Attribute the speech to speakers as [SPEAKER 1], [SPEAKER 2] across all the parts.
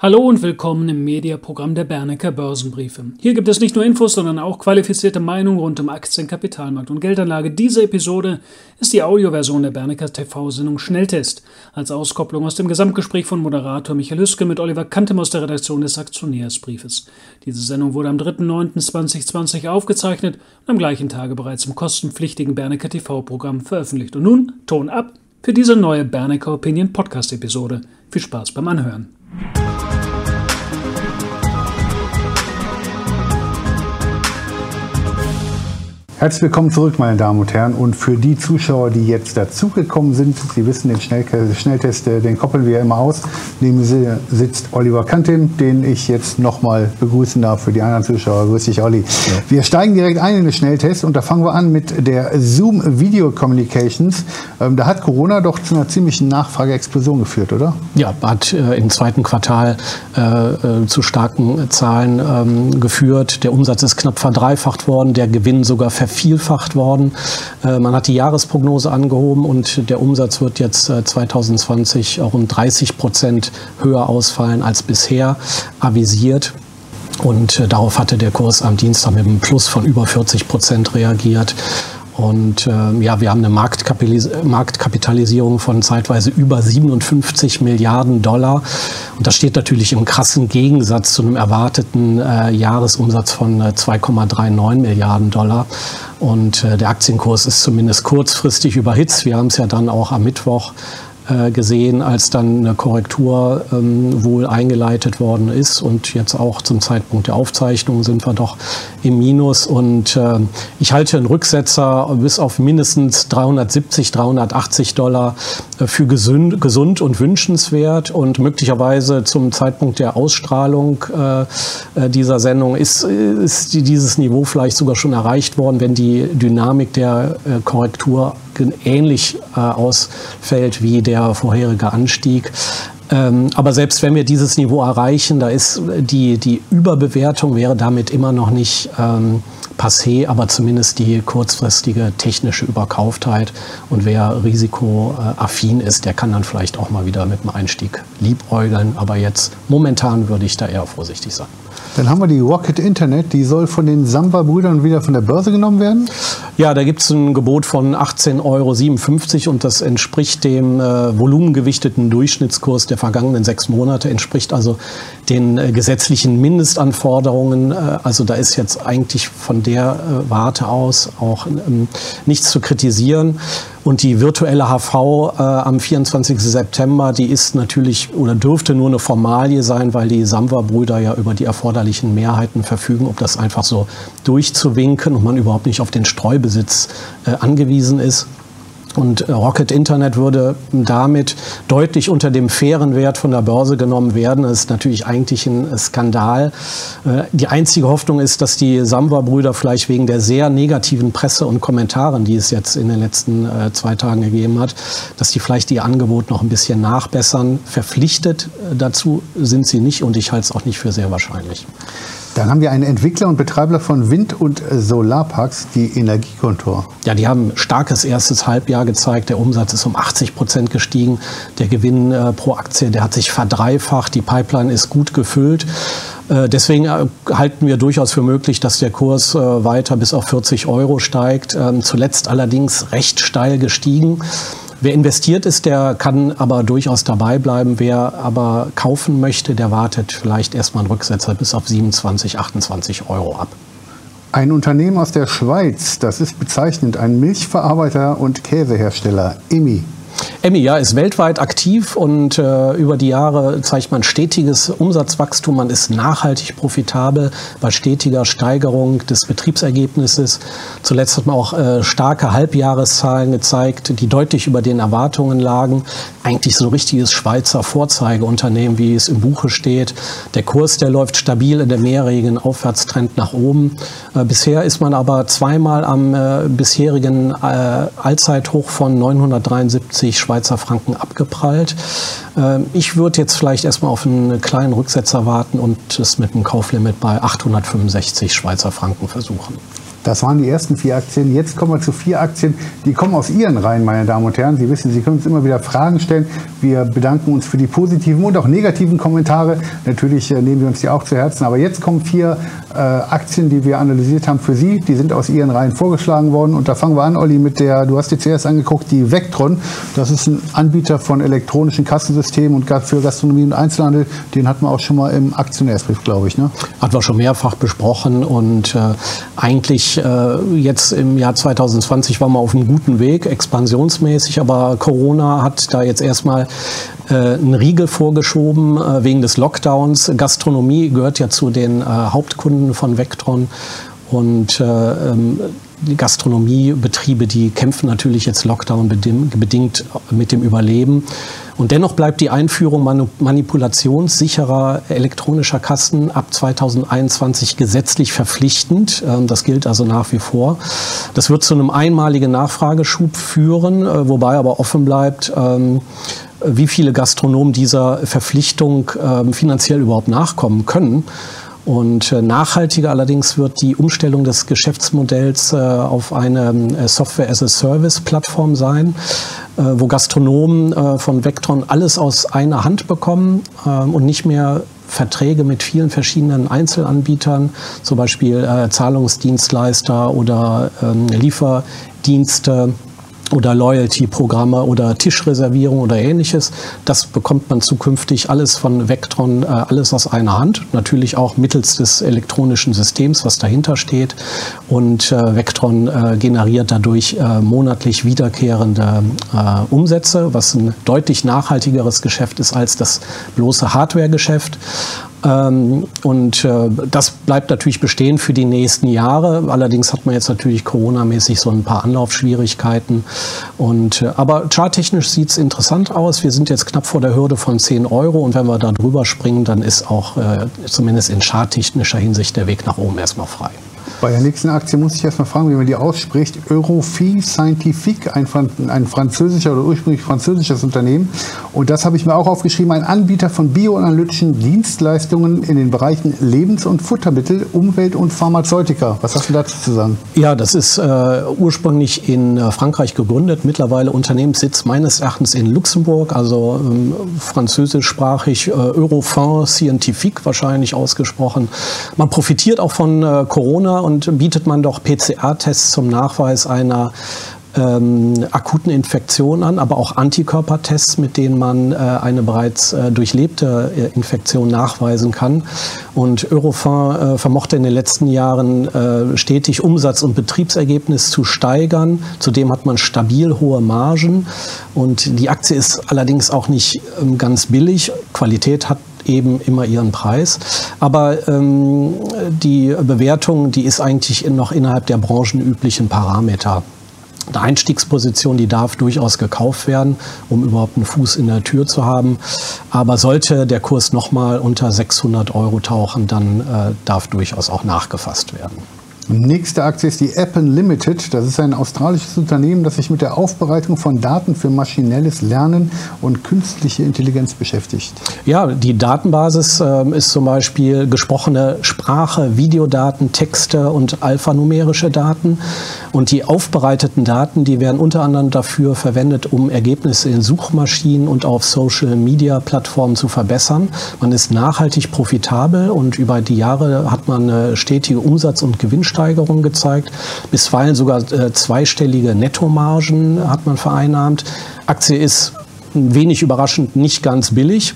[SPEAKER 1] Hallo und willkommen im Mediaprogramm der Bernecker Börsenbriefe. Hier gibt es nicht nur Infos, sondern auch qualifizierte Meinungen rund um Aktien, Kapitalmarkt und Geldanlage. Diese Episode ist die Audioversion der Bernecker TV-Sendung Schnelltest. Als Auskopplung aus dem Gesamtgespräch von Moderator Michael Hüske mit Oliver Kantem aus der Redaktion des Aktionärsbriefes. Diese Sendung wurde am 3.9.2020 aufgezeichnet und am gleichen Tage bereits im kostenpflichtigen Bernecker TV-Programm veröffentlicht. Und nun Ton ab für diese neue Bernecker Opinion Podcast-Episode. Viel Spaß beim Anhören.
[SPEAKER 2] Herzlich willkommen zurück, meine Damen und Herren. Und für die Zuschauer, die jetzt dazugekommen sind, Sie wissen, den Schnelltest, äh, den koppeln wir immer aus. Neben mir sitzt Oliver Kantin, den ich jetzt nochmal begrüßen darf für die anderen Zuschauer. Grüß dich, Olli. Ja. Wir steigen direkt ein in den Schnelltest und da fangen wir an mit der Zoom Video Communications. Ähm, da hat Corona doch zu einer ziemlichen Nachfrageexplosion geführt, oder?
[SPEAKER 3] Ja, hat äh, im zweiten Quartal äh, zu starken Zahlen ähm, geführt. Der Umsatz ist knapp verdreifacht worden, der Gewinn sogar ver vervielfacht worden. Äh, man hat die Jahresprognose angehoben und der Umsatz wird jetzt 2020 auch um 30 Prozent höher ausfallen als bisher avisiert. Und äh, darauf hatte der Kurs am Dienstag mit einem Plus von über 40 Prozent reagiert. Und äh, ja, wir haben eine Marktkapilis Marktkapitalisierung von zeitweise über 57 Milliarden Dollar. Und das steht natürlich im krassen Gegensatz zu einem erwarteten äh, Jahresumsatz von äh, 2,39 Milliarden Dollar. Und äh, der Aktienkurs ist zumindest kurzfristig überhitzt. Wir haben es ja dann auch am Mittwoch äh, gesehen, als dann eine Korrektur ähm, wohl eingeleitet worden ist. Und jetzt auch zum Zeitpunkt der Aufzeichnung sind wir doch im Minus. Und äh, ich halte einen Rücksetzer bis auf mindestens 370, 380 Dollar äh, für gesund, gesund und wünschenswert. Und möglicherweise zum Zeitpunkt der Ausstrahlung äh, dieser Sendung ist, ist dieses Niveau vielleicht sogar schon erreicht worden, wenn die Dynamik der Korrektur ähnlich äh, ausfällt wie der vorherige Anstieg. Ähm, aber selbst wenn wir dieses Niveau erreichen, da ist die, die Überbewertung wäre damit immer noch nicht ähm, passé, aber zumindest die kurzfristige technische Überkauftheit. Und wer risikoaffin ist, der kann dann vielleicht auch mal wieder mit dem Einstieg liebäugeln. Aber jetzt momentan würde ich da eher vorsichtig sein.
[SPEAKER 2] Dann haben wir die Rocket Internet, die soll von den Samba-Brüdern wieder von der Börse genommen werden?
[SPEAKER 3] Ja, da gibt es ein Gebot von 18,57 Euro und das entspricht dem äh, volumengewichteten Durchschnittskurs der vergangenen sechs Monate, entspricht also den äh, gesetzlichen Mindestanforderungen. Äh, also da ist jetzt eigentlich von der äh, Warte aus auch ähm, nichts zu kritisieren. Und die virtuelle HV äh, am 24. September, die ist natürlich oder dürfte nur eine Formalie sein, weil die Samwa-Brüder ja über die erforderlichen Mehrheiten verfügen, ob das einfach so durchzuwinken und man überhaupt nicht auf den Streubesitz äh, angewiesen ist. Und äh, Rocket Internet würde damit deutlich unter dem fairen Wert von der Börse genommen werden. Das ist natürlich eigentlich ein Skandal. Äh, die einzige Hoffnung ist, dass die Samwa-Brüder vielleicht wegen der sehr negativen Presse und Kommentaren, die es jetzt in den letzten äh, zwei Tagen gegeben hat, dass die vielleicht ihr Angebot noch ein bisschen nachbessern. Verpflichtet dazu sind sie nicht und ich halte es auch nicht für sehr wahrscheinlich.
[SPEAKER 2] Dann haben wir einen Entwickler und Betreiber von Wind- und Solarparks, die Energiekontor.
[SPEAKER 3] Ja, die haben starkes erstes Halbjahr gezeigt. Der Umsatz ist um 80 Prozent gestiegen. Der Gewinn äh, pro Aktie, der hat sich verdreifacht. Die Pipeline ist gut gefüllt. Äh, deswegen äh, halten wir durchaus für möglich, dass der Kurs weiter bis auf 40 Euro steigt. Ähm, zuletzt allerdings recht steil gestiegen. Wer investiert ist, der kann aber durchaus dabei bleiben. Wer aber kaufen möchte, der wartet vielleicht erstmal einen Rücksetzer bis auf 27, 28 Euro ab.
[SPEAKER 2] Ein Unternehmen aus der Schweiz, das ist bezeichnend, ein Milchverarbeiter und Käsehersteller, EMI.
[SPEAKER 3] EMEA ist weltweit aktiv und äh, über die Jahre zeigt man stetiges Umsatzwachstum. Man ist nachhaltig profitabel bei stetiger Steigerung des Betriebsergebnisses. Zuletzt hat man auch äh, starke Halbjahreszahlen gezeigt, die deutlich über den Erwartungen lagen. Eigentlich so ein richtiges Schweizer Vorzeigeunternehmen, wie es im Buche steht. Der Kurs, der läuft stabil in der mehrjährigen Aufwärtstrend nach oben. Äh, bisher ist man aber zweimal am äh, bisherigen äh, Allzeithoch von 973 50 Schweizer Franken abgeprallt. Ähm, ich würde jetzt vielleicht erstmal auf einen kleinen Rücksetzer warten und es mit einem Kauflimit bei 865 Schweizer Franken versuchen.
[SPEAKER 2] Das waren die ersten vier Aktien. Jetzt kommen wir zu vier Aktien, die kommen aus Ihren Reihen, meine Damen und Herren. Sie wissen, Sie können uns immer wieder Fragen stellen. Wir bedanken uns für die positiven und auch negativen Kommentare. Natürlich äh, nehmen wir uns die auch zu Herzen. Aber jetzt kommen vier äh, Aktien, die wir analysiert haben für Sie. Die sind aus Ihren Reihen vorgeschlagen worden. Und da fangen wir an, Olli, mit der, du hast dir zuerst angeguckt, die Vectron. Das ist ein Anbieter von elektronischen Kassensystemen und für Gastronomie und Einzelhandel. Den hatten wir auch schon mal im Aktionärsbrief, glaube ich. Ne?
[SPEAKER 3] Hatten wir schon mehrfach besprochen und äh, eigentlich äh, jetzt im Jahr 2020 waren wir auf einem guten Weg, expansionsmäßig, aber Corona hat da jetzt erstmal äh, einen Riegel vorgeschoben äh, wegen des Lockdowns. Gastronomie gehört ja zu den äh, Hauptkunden von Vectron und äh, ähm, die Gastronomiebetriebe, die kämpfen natürlich jetzt Lockdown bedingt mit dem Überleben. Und dennoch bleibt die Einführung manipulationssicherer elektronischer Kassen ab 2021 gesetzlich verpflichtend. Ähm, das gilt also nach wie vor. Das wird zu einem einmaligen Nachfrageschub führen, äh, wobei aber offen bleibt, ähm, wie viele Gastronomen dieser Verpflichtung ähm, finanziell überhaupt nachkommen können. Und äh, nachhaltiger allerdings wird die Umstellung des Geschäftsmodells äh, auf eine äh, Software-as-a-Service-Plattform sein, wo Gastronomen von Vectron alles aus einer Hand bekommen ähm, und nicht mehr Verträge mit vielen verschiedenen Einzelanbietern, zum Beispiel Zahlungsdienstleister oder ähm, Lieferdienste oder Loyalty-Programme oder Tischreservierung oder ähnliches. Das bekommt man zukünftig alles von Vectron, äh, alles aus einer Hand. Natürlich auch mittels des elektronischen Systems, was dahinter steht. Und äh, Vectron äh, generiert dadurch monatlich wiederkehrende Umsätze, was ein deutlich nachhaltigeres Geschäft ist als das bloße Hardware-Geschäft. Ähm, und äh, das bleibt natürlich bestehen für die nächsten Jahre. Allerdings hat man jetzt natürlich Corona-mäßig so ein paar Anlaufschwierigkeiten. Und, äh, aber charttechnisch sieht es interessant aus. Wir sind jetzt knapp vor der Hürde von 10 Euro und wenn wir da drüber springen, dann ist auch äh, zumindest in charttechnischer Hinsicht der Weg nach oben erstmal frei.
[SPEAKER 2] Bei der nächsten Aktie muss ich erst mal fragen, wie man die ausspricht. Europhi Scientifique, ein, ein französischer oder ursprünglich französisches Unternehmen. Und das habe ich mir auch aufgeschrieben, ein Anbieter von bioanalytischen Dienstleistungen in den Bereichen Lebens- und Futtermittel, Umwelt und Pharmazeutika. Was hast du dazu zu sagen?
[SPEAKER 3] Ja, das ist äh, ursprünglich in äh, Frankreich gegründet, mittlerweile Unternehmenssitz meines Erachtens in Luxemburg, also ähm, französischsprachig äh, Eurofin Scientifique wahrscheinlich ausgesprochen. Man profitiert auch von äh, Corona und bietet man doch PCR-Tests zum Nachweis einer ähm, akuten Infektion an, aber auch Antikörpertests, mit denen man äh, eine bereits äh, durchlebte äh, Infektion nachweisen kann. Und Eurofin äh, vermochte in den letzten Jahren äh, stetig Umsatz- und Betriebsergebnis zu steigern. Zudem hat man stabil hohe Margen und die Aktie ist allerdings auch nicht ähm, ganz billig. Qualität hat eben immer ihren Preis. Aber ähm, die Bewertung, die ist eigentlich noch innerhalb der branchenüblichen Parameter. Eine Einstiegsposition, die darf durchaus gekauft werden, um überhaupt einen Fuß in der Tür zu haben. Aber sollte der Kurs nochmal unter 600 Euro tauchen, dann äh, darf durchaus auch nachgefasst werden.
[SPEAKER 2] Nächste Aktie ist die Appen Limited. Das ist ein australisches Unternehmen, das sich mit der Aufbereitung von Daten für maschinelles Lernen und künstliche Intelligenz beschäftigt.
[SPEAKER 3] Ja, die Datenbasis äh, ist zum Beispiel gesprochene Sprache, Videodaten, Texte und alphanumerische Daten. Und die aufbereiteten Daten, die werden unter anderem dafür verwendet, um Ergebnisse in Suchmaschinen und auf Social-Media-Plattformen zu verbessern. Man ist nachhaltig profitabel und über die Jahre hat man eine stetige Umsatz- und Gewinnsteigerung Preissteigerungen gezeigt. Bisweilen sogar äh, zweistellige Nettomargen hat man vereinnahmt. Aktie ist wenig überraschend nicht ganz billig.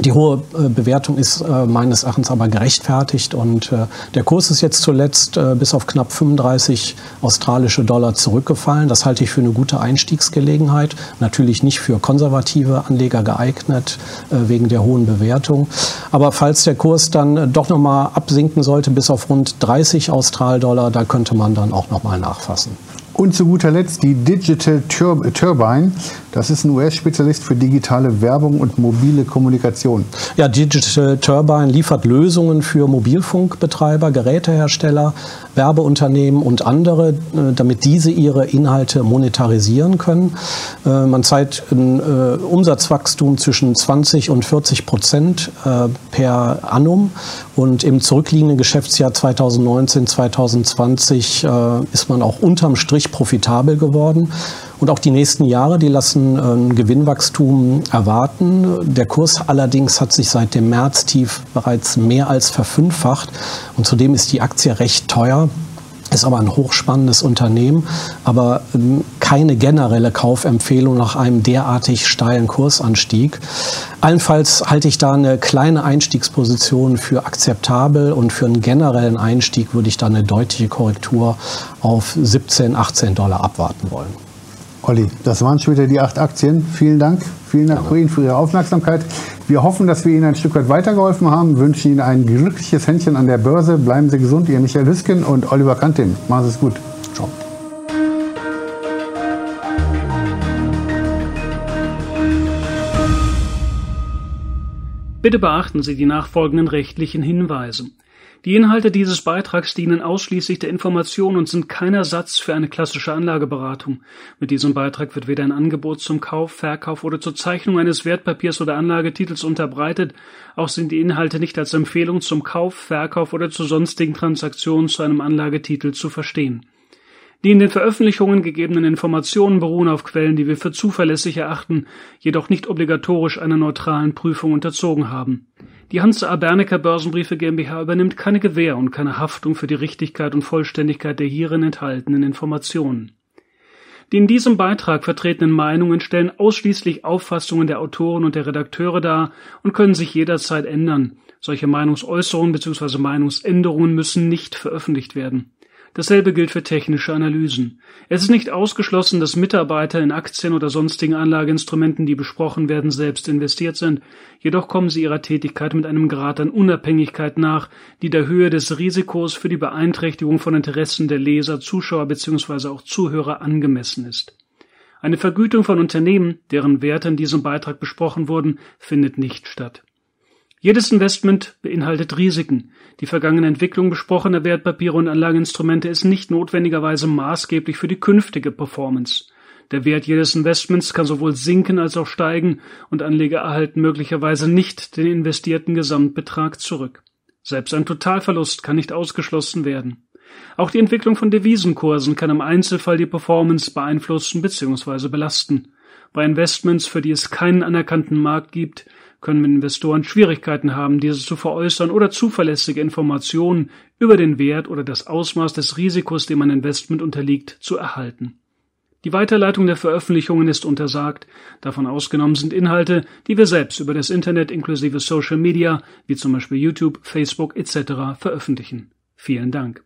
[SPEAKER 3] Die hohe äh, Bewertung ist äh, meines Erachtens aber gerechtfertigt und äh, der Kurs ist jetzt zuletzt bis auf knapp 35 australische Dollar zurückgefallen. Das halte ich für eine gute Einstiegsgelegenheit. Natürlich nicht für konservative Anleger geeignet wegen der hohen Bewertung. Aber falls der Kurs dann doch nochmal absinken sollte bis auf rund 30 Australdollar, da könnte man dann auch nochmal nachfassen.
[SPEAKER 2] Und zu guter Letzt die Digital Turbine. Das ist ein US-Spezialist für digitale Werbung und mobile Kommunikation.
[SPEAKER 3] Ja, Digital Turbine liefert Lösungen für Mobilfunkbetreiber, Gerätehersteller, Werbeunternehmen und andere, äh, damit diese ihre Inhalte monetarisieren können. Äh, man zeigt ein äh, Umsatzwachstum zwischen 20 und 40 Prozent per annum und im zurückliegenden Geschäftsjahr 2019, 2020 ist man auch unterm Strich profitabel geworden. Und auch die nächsten Jahre, die lassen ein Gewinnwachstum erwarten. Der Kurs allerdings hat sich seit dem Märztief bereits mehr als verfünffacht. Und zudem ist die Aktie recht teuer ist aber ein hochspannendes Unternehmen, aber ähm, keine generelle Kaufempfehlung nach einem derartig steilen Kursanstieg. Allenfalls halte ich da eine kleine Einstiegsposition für akzeptabel und für einen generellen Einstieg würde ich da eine deutliche Korrektur auf 17, 18 Dollar abwarten wollen.
[SPEAKER 2] Olli, das waren schon wieder die acht Aktien. Vielen Dank. Vielen Dank. Ihnen für Ihre Aufmerksamkeit. Wir hoffen, dass wir Ihnen ein Stück weit weitergeholfen haben. Wünschen Ihnen ein glückliches Händchen an der Börse. Bleiben Sie gesund. Ihr Michael Hüsken und Oliver Kantin. Machen Sie es gut. Ciao.
[SPEAKER 1] Bitte beachten Sie die nachfolgenden rechtlichen Hinweise. Die Inhalte dieses Beitrags dienen ausschließlich der Information und sind kein Ersatz für eine klassische Anlageberatung. Mit diesem Beitrag wird weder ein Angebot zum Kauf, Verkauf oder zur Zeichnung eines Wertpapiers oder Anlagetitels unterbreitet, auch sind die Inhalte nicht als Empfehlung zum Kauf, Verkauf oder zu sonstigen Transaktionen zu einem Anlagetitel zu verstehen. Die in den Veröffentlichungen gegebenen Informationen beruhen auf Quellen, die wir für zuverlässig erachten, jedoch nicht obligatorisch einer neutralen Prüfung unterzogen haben. Die Hans A. Bernecker Börsenbriefe GmbH übernimmt keine Gewähr und keine Haftung für die Richtigkeit und Vollständigkeit der hierin enthaltenen Informationen. Die in diesem Beitrag vertretenen Meinungen stellen ausschließlich Auffassungen der Autoren und der Redakteure dar und können sich jederzeit ändern. Solche Meinungsäußerungen bzw. Meinungsänderungen müssen nicht veröffentlicht werden. Dasselbe gilt für technische Analysen. Es ist nicht ausgeschlossen, dass Mitarbeiter in Aktien oder sonstigen Anlageinstrumenten, die besprochen werden, selbst investiert sind, jedoch kommen sie ihrer Tätigkeit mit einem Grad an Unabhängigkeit nach, die der Höhe des Risikos für die Beeinträchtigung von Interessen der Leser, Zuschauer bzw. auch Zuhörer angemessen ist. Eine Vergütung von Unternehmen, deren Werte in diesem Beitrag besprochen wurden, findet nicht statt. Jedes Investment beinhaltet Risiken. Die vergangene Entwicklung besprochener Wertpapiere und Anlageinstrumente ist nicht notwendigerweise maßgeblich für die künftige Performance. Der Wert jedes Investments kann sowohl sinken als auch steigen und Anleger erhalten möglicherweise nicht den investierten Gesamtbetrag zurück. Selbst ein Totalverlust kann nicht ausgeschlossen werden. Auch die Entwicklung von Devisenkursen kann im Einzelfall die Performance beeinflussen bzw. belasten. Bei Investments, für die es keinen anerkannten Markt gibt, können Investoren Schwierigkeiten haben, diese zu veräußern oder zuverlässige Informationen über den Wert oder das Ausmaß des Risikos, dem ein Investment unterliegt, zu erhalten. Die Weiterleitung der Veröffentlichungen ist untersagt, davon ausgenommen sind Inhalte, die wir selbst über das Internet inklusive Social Media, wie zum Beispiel YouTube, Facebook etc. veröffentlichen. Vielen Dank.